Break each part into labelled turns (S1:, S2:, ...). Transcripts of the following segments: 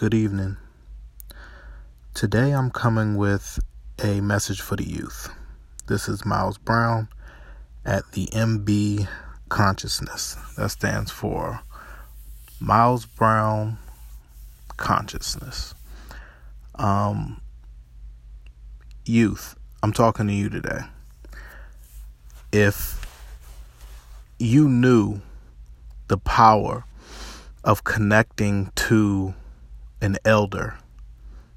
S1: Good evening. Today I'm coming with a message for the youth. This is Miles Brown at the MB Consciousness. That stands for Miles Brown Consciousness. Um, youth, I'm talking to you today. If you knew the power of connecting to an elder,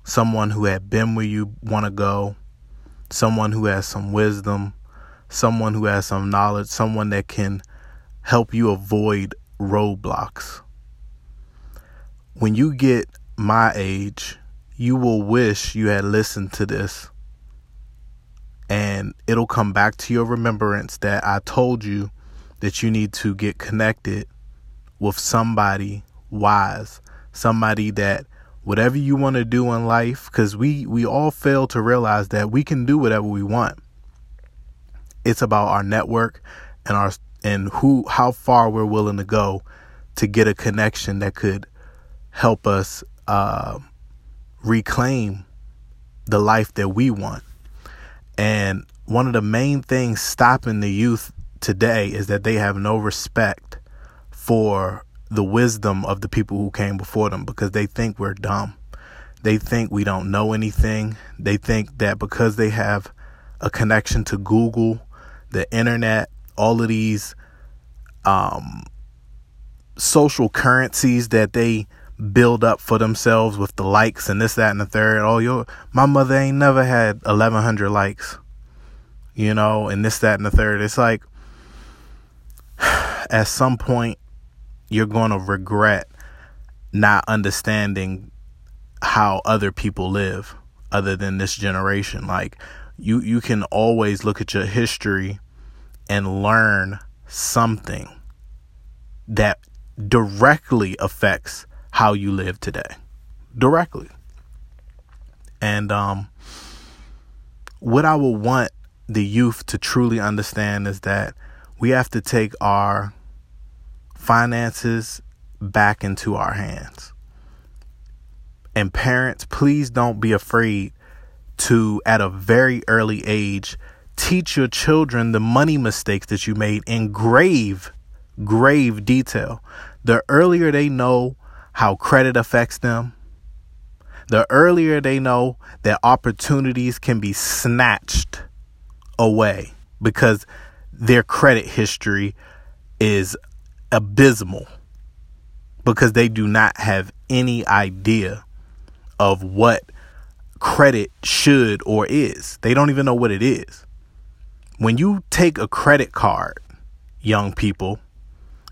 S1: someone who had been where you want to go, someone who has some wisdom, someone who has some knowledge, someone that can help you avoid roadblocks. When you get my age, you will wish you had listened to this. And it'll come back to your remembrance that I told you that you need to get connected with somebody wise, somebody that whatever you want to do in life cuz we we all fail to realize that we can do whatever we want. It's about our network and our and who how far we're willing to go to get a connection that could help us uh, reclaim the life that we want. And one of the main things stopping the youth today is that they have no respect for the wisdom of the people who came before them because they think we're dumb. They think we don't know anything. They think that because they have a connection to Google, the internet, all of these um, social currencies that they build up for themselves with the likes and this, that, and the third. Oh, your my mother ain't never had 1,100 likes, you know, and this, that, and the third. It's like at some point, you're going to regret not understanding how other people live other than this generation. Like you you can always look at your history and learn something that directly affects how you live today. Directly. And um what I would want the youth to truly understand is that we have to take our finances back into our hands. And parents, please don't be afraid to, at a very early age, teach your children the money mistakes that you made in grave, grave detail. The earlier they know how credit affects them, the earlier they know that opportunities can be snatched away because their credit history is abysmal because they do not have any idea of what credit should or is. They don't even know what it is. When you take a credit card, young people,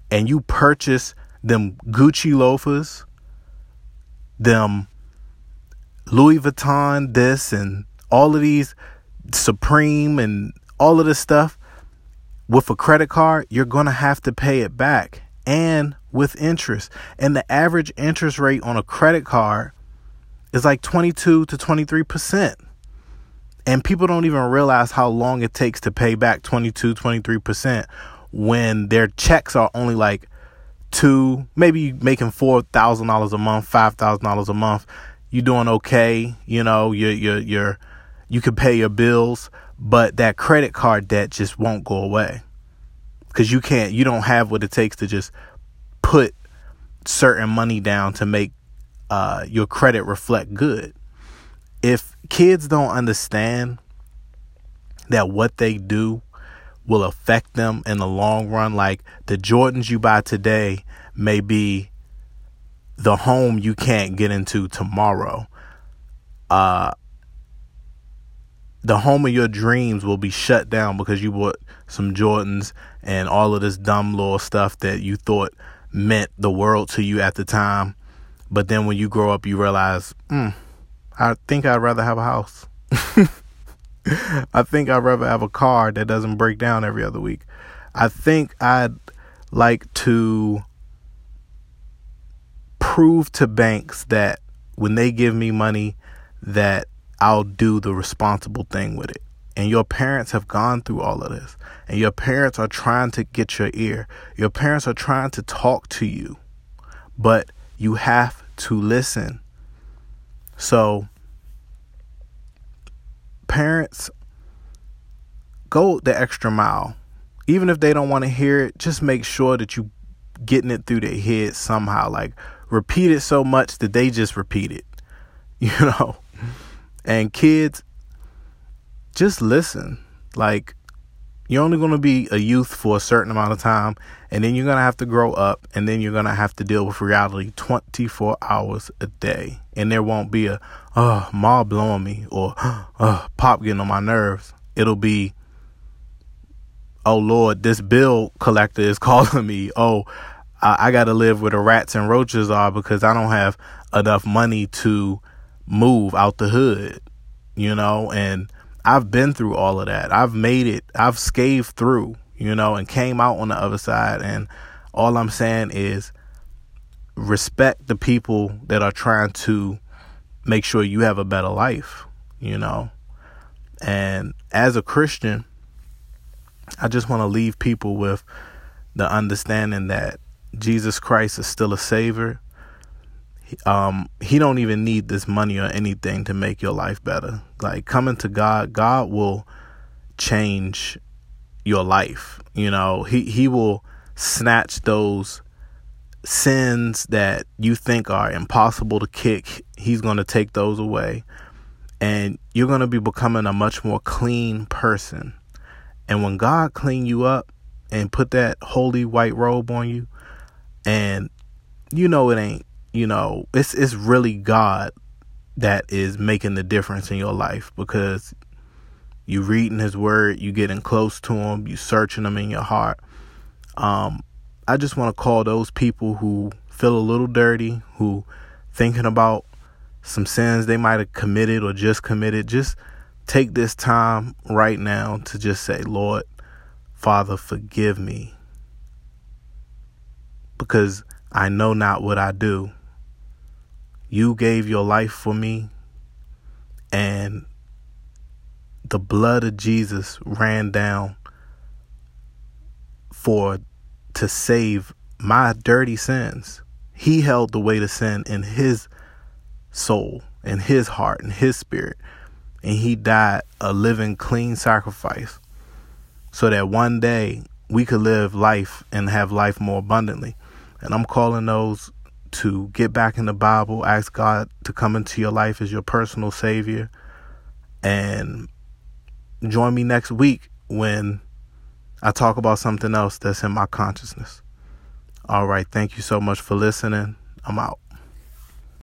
S1: and you purchase them Gucci loafers, them Louis Vuitton, this and all of these Supreme and all of this stuff, with a credit card, you're going to have to pay it back and with interest. And the average interest rate on a credit card is like 22 to 23%. And people don't even realize how long it takes to pay back 22, 23% when their checks are only like two, maybe making $4,000 a month, $5,000 a month. You're doing okay. You know, you're, you're, you're, you can pay your bills but that credit card debt just won't go away. Because you can't you don't have what it takes to just put certain money down to make uh, your credit reflect good. If kids don't understand that what they do will affect them in the long run like the jordans you buy today may be the home you can't get into tomorrow uh the home of your dreams will be shut down because you bought some Jordans and all of this dumb little stuff that you thought meant the world to you at the time. But then when you grow up, you realize, hmm, I think I'd rather have a house. I think I'd rather have a car that doesn't break down every other week. I think I'd like to prove to banks that when they give me money that I'll do the responsible thing with it. And your parents have gone through all of this. And your parents are trying to get your ear. Your parents are trying to talk to you. But you have to listen So, parents, go the extra mile. Even if they don't want to hear it, just make sure that you getting it through their head somehow. Like repeat it so much that they just repeat it. You know? And kids, just listen. Like you're only going to be a youth for a certain amount of time and then you're going to have to grow up and then you're going to have to deal with reality 24 hours a day. And there won't be a oh ma blowing me or oh pop getting on my nerves. It'll be oh lord this bill collector is calling me. Oh i, I got to live where the rats and roaches are because i don't have enough money to move out the hood you know and I've been through all of that. I've made it. I've scaved through, you know, and came out on the other side. And all I'm saying is respect the people that are trying to make sure you have a better life, you know. And as a Christian, I just want to leave people with the understanding that Jesus Christ is still a savior um he don't even need this money or anything to make your life better. Like coming to god god will change your life you know? He he will snatch those sins that you think are impossible to kick. He's going to take those away. And you're going to be becoming a much more clean person. And when god clean you up and put that holy white robe on you and you know it ain't you know, it's it's really God that is making the difference in your life because you reading his word, you getting close to him, you searching him in your heart. Um, I just want to call those people who feel a little dirty, who thinking about some sins they might have committed or just committed, just take this time right now to just say, Lord, Father, forgive me. Because I know not what I do. You gave your life for me, and the blood of Jesus ran down for to save my dirty sins. He held the weight of sin in his soul, in his heart, in his spirit. And he died a living, clean sacrifice so that one day we could live life and have life more abundantly. And I'm calling those to get back in the Bible, ask God to come into your life as your personal Savior, and join me next week when I talk about something else that's in my consciousness. All right. Thank you so much for listening. I'm out.